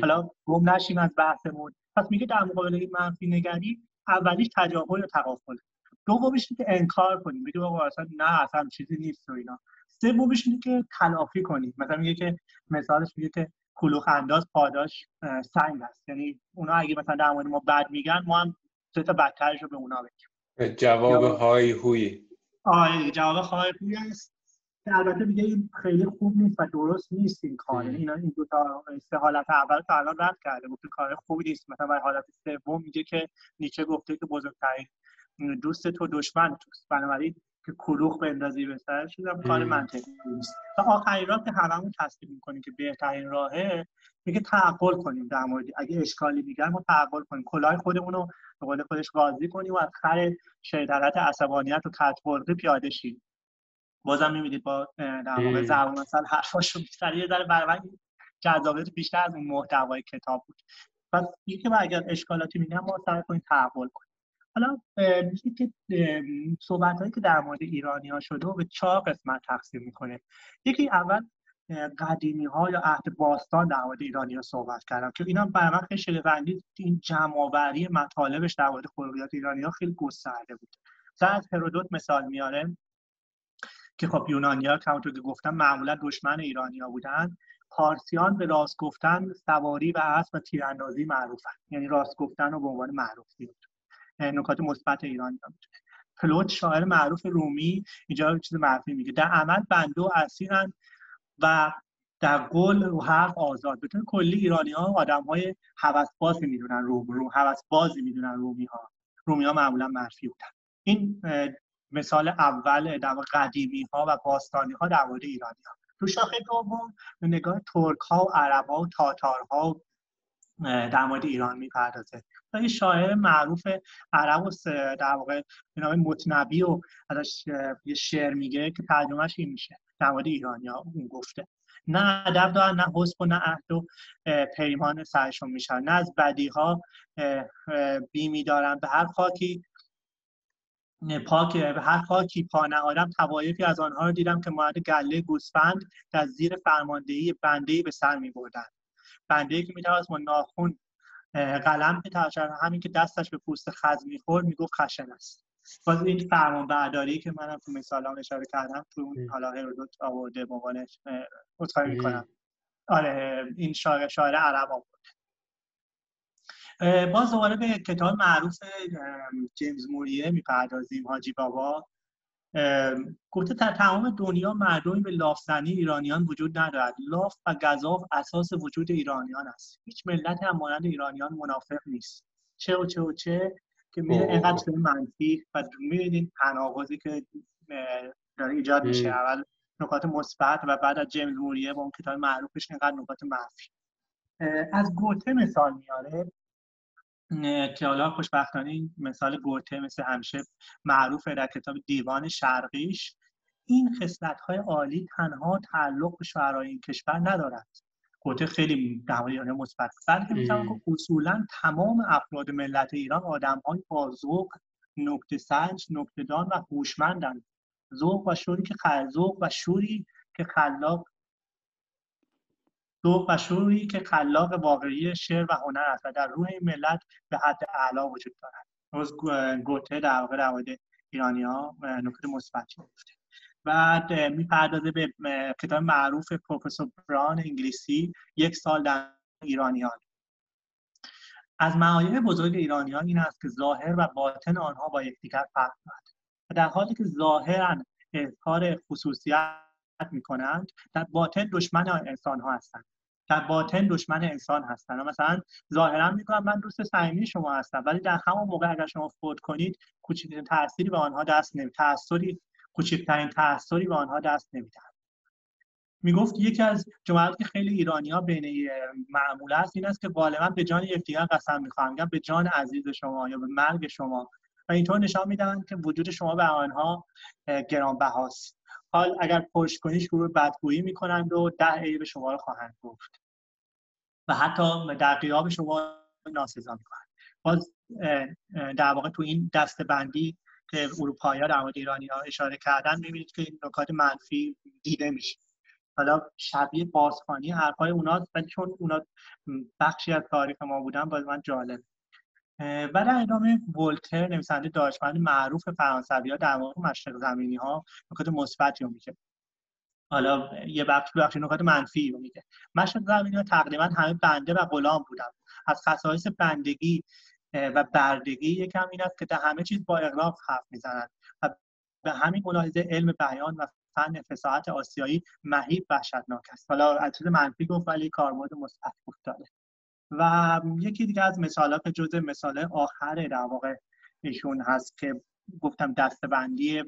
حالا گم نشیم از بحثمون. پس میگه در مقابل این منفی نگری اولیش تجاهل و تقافل. دومیش که انکار کنیم بگیم آقا اصلا نه اصلا چیزی نیست و اینا. سومیش اینه که تلافی کنیم مثلا میگه که مثالش میگه که کلوخ انداز پاداش سنگ است. یعنی اونا اگه مثلا در مورد ما بد میگن ما هم سه تا بدترش رو به اونا بگیم. جواب های هوی آره جواب های هوی است که البته دیگه این خیلی خوب نیست و درست نیست این کار. یعنی اینا این دو تا سه حالت اول تا الان رد کرده گفته کار خوبی نیست. مثلا برای حالت سوم میگه که نیچه گفته که بزرگترین دوست تو دشمن توست. بنابراین که کلوخ بندازی به سر شدم کار منطقی نیست. و آخرین راه که هممون تصدیق می‌کنیم که بهترین راهه میگه تعقل کنیم در مورد اگه اشکالی میگن ما تعقل کنیم. کلاه خودمون رو به قول خودش قاضی کنیم و از خر شیطنت عصبانیت و کتبرده پیاده شیم. بازم می‌بینید با در واقع زبان مثلا حرفاشو بیشتر یه ذره برای جذابیت بیشتر از اون محتوای کتاب بود. پس یکی که اگر اشکالاتی میگن ما سعی کنیم تعقل کنیم. حالا میشه که صحبت هایی که در مورد ایرانی ها شده و به چهار قسمت تقسیم می‌کنه. یکی اول قدیمی ها یا عهد باستان در مورد ایرانی ها صحبت کردم که اینا برای من خیلی این جمعآوری مطالبش در مورد خلقیات ایرانی ها خیلی گسترده بود. مثلا از هرودوت مثال میاره. که خب یونانیا همونطور که گفتم معمولا دشمن ایرانیا بودن پارسیان به راست گفتن سواری و اسب و تیراندازی معروفن. یعنی راست گفتن رو به عنوان معروف نکات مثبت ایران پلوت شاعر معروف رومی اینجا چیز معروفی میگه. در عمل بنده و اسیرن و در قول و حرف آزاد. به کلی ایرانی ها آدم های بازی می‌دونن روم رو بازی می‌دونن رومی ها. رومی ها معمولا منفی بودن. این مثال اول در قدیمی ها و باستانی ها در مورد ایرانی ها تو شاخه دوم نگاه ترک ها و عرب ها و تاتار ها در مورد ایران می‌پردازه. یه شاعر معروف عرب و در واقع به نام متنبی و ازش یه شعر میگه که ترجمهش این میشه در مورد ایرانیا اون گفته. نه ادب دارن نه حسب و نه عهد و پیمان سرشون میشن. نه از بدی ها بیمی دارن. به هر خاکی پاک به هر خاکی پا نهادم توایفی از آنها رو دیدم که مورد گله گوسفند در زیر فرماندهی بنده به سر می بردن بنده که میتواست با ناخون قلم به همین که دستش به پوست خز می‌خورد می‌گفت خشن است. باز این فرمان برداری که منم تو مثالام اشاره کردم تو اون حالا هرودوت آورده به عنوان می‌کنم. آره این شاعر شاعر عرب آورده. باز دوباره به کتاب معروف جیمز موریه می‌پردازیم حاجی بابا. گفته در تمام دنیا مردمی به لافزنی ایرانیان وجود ندارد. لاف و گذاف اساس وجود ایرانیان است. هیچ ملت هم مانند ایرانیان منافق نیست. چه و چه و چه که میره اینقدر منفی و می‌بینید تناقضی که داره ایجاد میشه. اول نکات مثبت و بعد از جیمز موریه با اون کتاب معروفش اینقدر نکات منفی. از گوته مثال میاره که حالا خوشبختانه این مثال گوته مثل همیشه معروفه در کتاب دیوان شرقیش این خصلت های عالی تنها تعلق به شعرهای این کشور ندارد. گوته خیلی در مورد مثبت. بلکه می‌تونم که اصولا تمام افراد ملت ایران آدم های ذوق نکته سنج نکته دان و هوشمندند. ذوق و شوری که ذوق و شوری که خلاق ذوق و که خلاق واقعی شعر و هنر است و در روح این ملت به حد اعلا وجود دارد روز گوته در واقع در مورد ایرانی ها نکته مثبت گفته. بعد می‌پردازه به کتاب معروف پروفسور بران انگلیسی یک سال در ایرانیان. از معایب بزرگ ایرانیان این است که ظاهر و باطن آنها با یکدیگر فرق دارد. و در حالی که ظاهرا اظهار خصوصیت می‌کنند در باطن دشمن انسان ها هستند. در باطن دشمن انسان هستن. مثلا ظاهرا میگم من دوست صمیمی شما هستم ولی در همون موقع اگر شما فوت کنید کوچکترین تأثیری به آنها دست نمی تأثیری کوچکترین تأثیری به آنها دست نمیدن می‌گفت یکی از جملات که خیلی ایرانی ها بین معمول است این است که غالبا به جان یکدیگر قسم می‌خوام میگم به جان عزیز شما یا به مرگ شما. و اینطور نشان میدن که وجود شما به آنها گرانبهاست. حال اگر پشت کنی شروع بدگویی می‌کنند و ده عیب شما رو خواهند گفت. و حتی در قیاب شما ناسزا می‌کنند باز در واقع تو این دست بندی که اروپایی ها در مورد ایرانی ها اشاره کردن می‌بینید که این نکات منفی دیده میشه. حالا شبیه بازخانی حرفای اوناست ولی چون اونا بخشی از تاریخ ما بودن باز من جالب. و در ادامه ولتر نویسنده دانشمند معروف فرانسوی ها در واقع مشرق زمینی ها نکات مثبتی رو میگه. حالا یه بخش بخش نکات منفی رو میگه. زمینی ها تقریبا همه بنده و غلام بودن از خصایص بندگی و بردگی یکم این است که در همه چیز با اغراق حرف می‌زنند و به همین ملاحظه علم بیان و فن فساحت آسیایی مهیب وحشتناک است. حالا از منفی گفت ولی کاربرد مثبت گفت داره. و یکی دیگه از مثالات جزء مثال آخر در واقع ایشون هست که گفتم دستبندی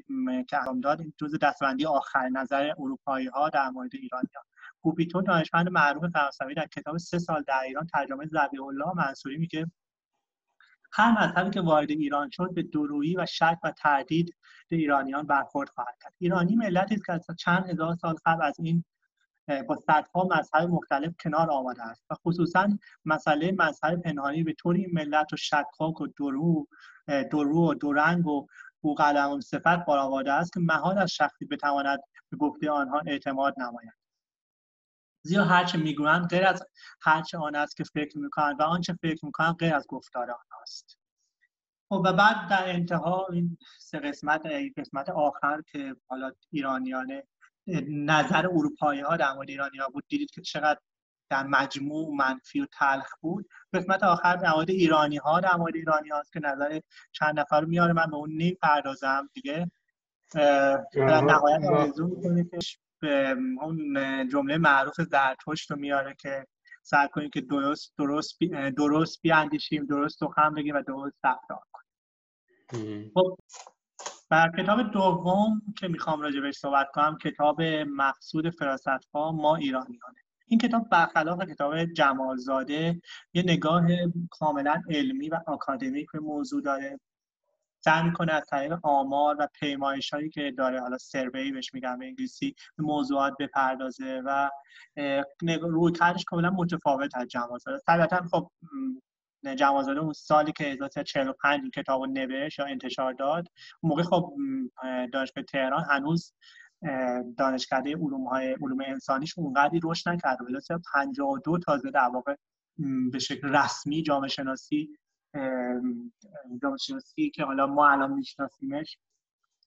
که انجام داد جزء دستبندی آخر نظر اروپایی ها در مورد ایرانی ها گوپیتو دانشمند معروف فرانسوی در کتاب سه سال در ایران ترجمه زبی الله منصوری میگه هر مذهبی که وارد ایران شد به درویی و شک و تردید ایرانیان برخورد خواهد کرد. ایرانی ملتی است که از چند هزار سال قبل از این با صدها مذهب مختلف کنار آمده است و خصوصا مسئله مذهب پنهانی به طوری ملت و شکاک و درو درو و دورنگ و بوقلم و صفت برآورده است که محال از شخصی بتواند به گفته آنها اعتماد نماید. زیرا هرچه می‌گویند غیر از هرچه آن است که فکر می‌کنند و آنچه فکر می‌کنند غیر از گفتار آنهاست خب و بعد در انتها این سه قسمت قسمت آخر که حالا ایرانیان نظر اروپایی ها در مورد ایرانی ها بود. دیدید که چقدر در مجموع منفی و تلخ بود. قسمت آخر در مورد ایرانی ها در مورد ایرانی هاست که نظر چند نفر رو میاره. من به اون نیم پردازم دیگه در نهایت آرزو می‌کنه که به اون جمله معروف زرتشت رو میاره که سعی کنیم که درست درست بی درست بیاندیشیم درست سخن بگیم و درست رفتار کنیم. خب بر کتاب دوم که می‌خوام راجع صحبت کنم کتاب مقصود فراست ها ما ایرانیانه. این کتاب برخلاف کتاب جمالزاده یه نگاه کاملا علمی و آکادمیک به موضوع داره. سعی می‌کنه از طریق آمار و پیمایش هایی که داره حالا سروی بهش میگم به انگلیسی به موضوعات بپردازه و روی کارش کاملا متفاوت از جمالزاده طبیعتا خب جوازاده اون سالی که 1345 این کتاب رو نوشت یا انتشار داد موقع خب دانشگاه تهران هنوز دانشکده علوم های علوم انسانیش اونقدری رشد نکرده بود 52 تازه در واقع به شکل رسمی جامعه شناسی جامعه شناسی که حالا ما الان میشناسیمش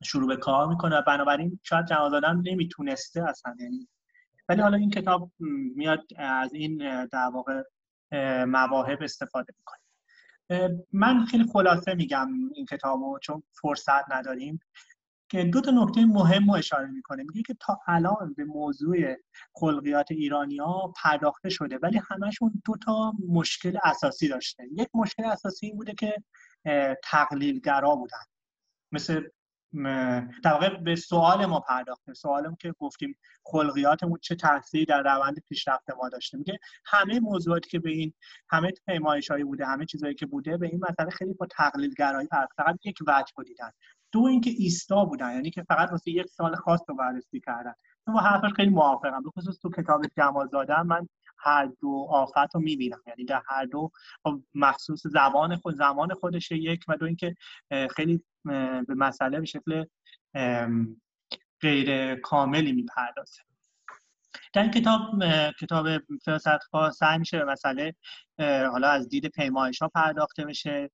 شروع به کار می‌کنه. و بنابراین شاید جوازاده نمی‌تونسته اصلا یعنی. ولی حالا این کتاب میاد از این در واقع مواهب استفاده می‌کنیم. من خیلی خلاصه میگم این کتابو چون فرصت نداریم. که دو تا نکته مهم رو اشاره می‌کنه. میگه که تا الان به موضوع خلقیات ایرانی ها پرداخته شده ولی همشون دو تا مشکل اساسی داشته. یک مشکل اساسی این بوده که تقلیلگرا بودن. مثل در واقع به سوال ما پرداختیم سوالمون که گفتیم خلقیاتمون چه تاثیری در روند پیشرفت ما داشته. میگه همه موضوعاتی که به این همه پیمایش هایی بوده همه چیزهایی که بوده به این مسئله خیلی با تقلیل گرایی فقط یک وجه رو دیدن. دو اینکه ایستا بودن یعنی که فقط واسه یک سال خاص رو بررسی کردن. من با حرفش خیلی موافقم. به خصوص تو کتاب جمال من هر دو آفت رو می‌بینم. یعنی در هر دو مخصوص زبان خود زمان خودش یک و دو اینکه خیلی به مسئله به شکل غیر کاملی می‌پردازه. در این کتاب کتاب فراست سعی میشه به مسئله حالا از دید پیمایش ها پرداخته بشه.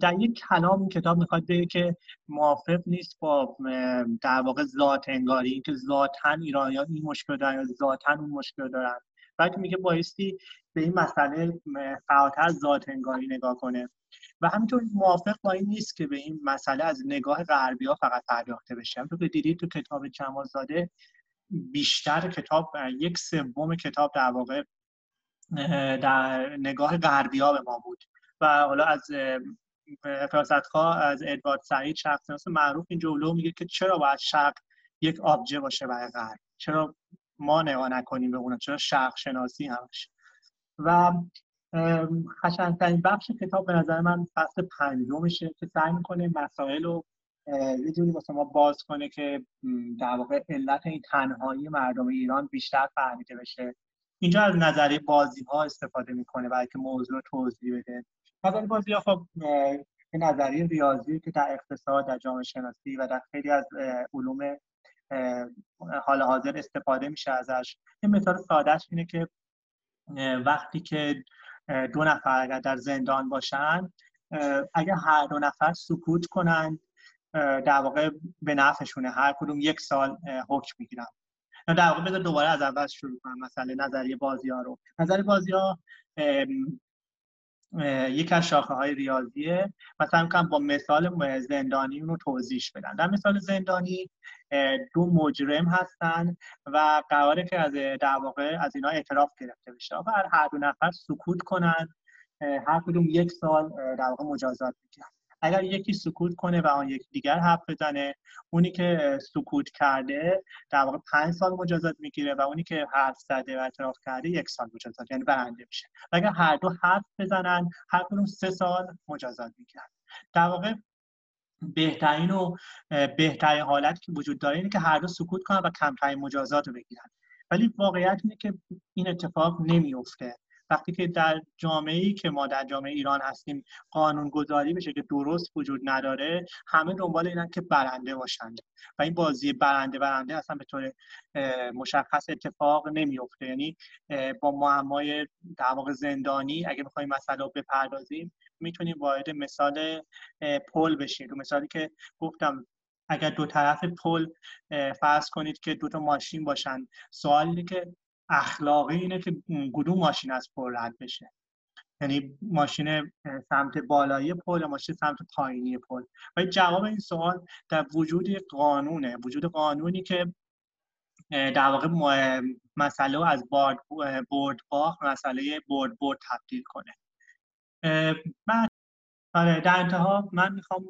در یک کلام کتاب می‌خواد بگه که موافق نیست با در واقع ذات انگاری که ذاتا ایرانیان این مشکل دارن یا ذاتا اون مشکل دارن. بلکه میگه بایستی به این مسئله فراتر ذات انگاری نگاه کنه. و همینطور موافق با این نیست که به این مسئله از نگاه غربی ها فقط پرداخته بشه. همونطور که دیدید تو کتاب زاده بیشتر کتاب یک سوم کتاب در واقع در نگاه غربی ها به ما بود. و حالا از فراستخواه از ادوارد سعید شخص معروف این جولو میگه که چرا باید شرق یک آبجه باشه برای غرب؟ چرا ما نگاه نکنیم به اون چرا شرق شناسی همش. و خشنترین بخش کتاب به نظر من فصل پنجمشه که سعی می‌کنه مسائل رو یه جوری واسه ما باز کنه که در واقع علت این تنهایی مردم ایران بیشتر فهمیده بشه. اینجا از نظریه بازی ها استفاده می‌کنه برای که موضوع رو توضیح بده. نظریه بازی ها خب نظریه ریاضی که در اقتصاد در جامعه شناسی و در خیلی از علوم حال حاضر استفاده میشه ازش. یه مثال سادهش اینه که وقتی که دو نفر اگر در زندان باشن اگر هر دو نفر سکوت کنند در واقع به نفعشونه هر کدوم یک سال حکم می‌گیرن. در واقع بذار دوباره از اول شروع کنم مثلا نظریه بازی ها رو. نظریه بازی ها یک از شاخه های ریاضیه. مثلا می‌کنم با مثال زندانی رو توضیح بدن در مثال زندانی دو مجرم هستن و قراره که از در واقع از اینا اعتراف گرفته بشه و هر دو نفر سکوت کنن. هر کدوم یک سال در واقع مجازات می‌گیرن. اگر یکی سکوت کنه و آن یک دیگر حرف بزنه اونی که سکوت کرده در واقع پنج سال مجازات می‌گیره و اونی که حرف زده و اعتراف کرده یک سال مجازات یعنی برنده میشه. و اگر هر دو حرف بزنن هر کدوم سه سال مجازات می‌گیرن در واقع بهترین و بهترین حالت که وجود داره اینه که هر دو سکوت کنن و کمترین مجازات رو بگیرن. ولی واقعیت اینه که این اتفاق نمیفته وقتی که در جامعه که ما در جامعه ایران هستیم قانون گذاری بشه که درست وجود نداره همه دنبال اینن که برنده باشند. و این بازی برنده برنده اصلا به طور مشخص اتفاق نمیفته یعنی با معمای در واقع زندانی اگه بخوایم رو بپردازیم می‌تونیم وارد مثال پل بشیم. تو مثالی که گفتم اگر دو طرف پل فرض کنید که دو تا ماشین باشن سوالی که اخلاقی اینه که کدوم ماشین از پل رد بشه. یعنی ماشین سمت بالایی پل ماشین سمت پایینی پل و جواب این سوال در وجود قانونه. وجود قانونی که در واقع مسئله از بارد برد باخ مسئله برد برد تبدیل کنه. من آره در انتها من می‌خوام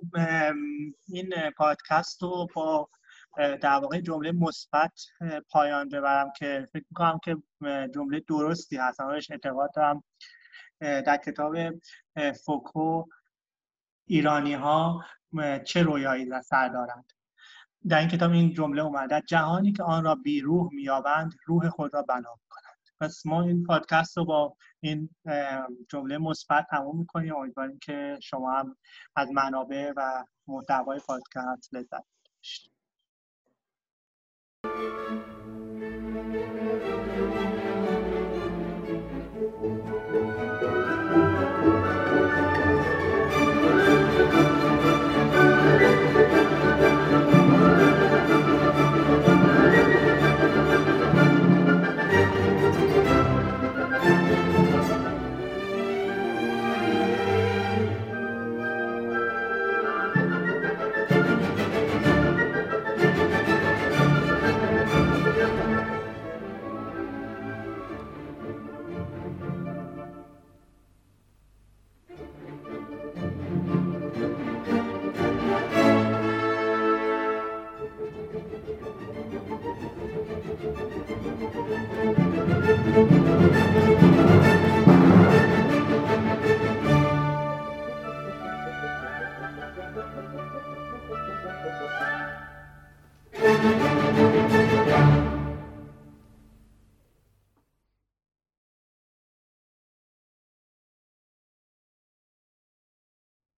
این پادکست رو با در واقع جمله مثبت پایان ببرم که فکر می‌کنم که جمله درستی هست. همش اعتقاد دارم در کتاب فوکو ایرانی ها چه رویایی در سر دارند. در این کتاب این جمله اومده جهانی که آن را بی روح میابند روح خود را بنا کنند پس ما این پادکست رو با این جمله مثبت تموم می‌کنیم. امیدواریم که شما هم از منابع و محتوای پادکست لذت ببرید. Música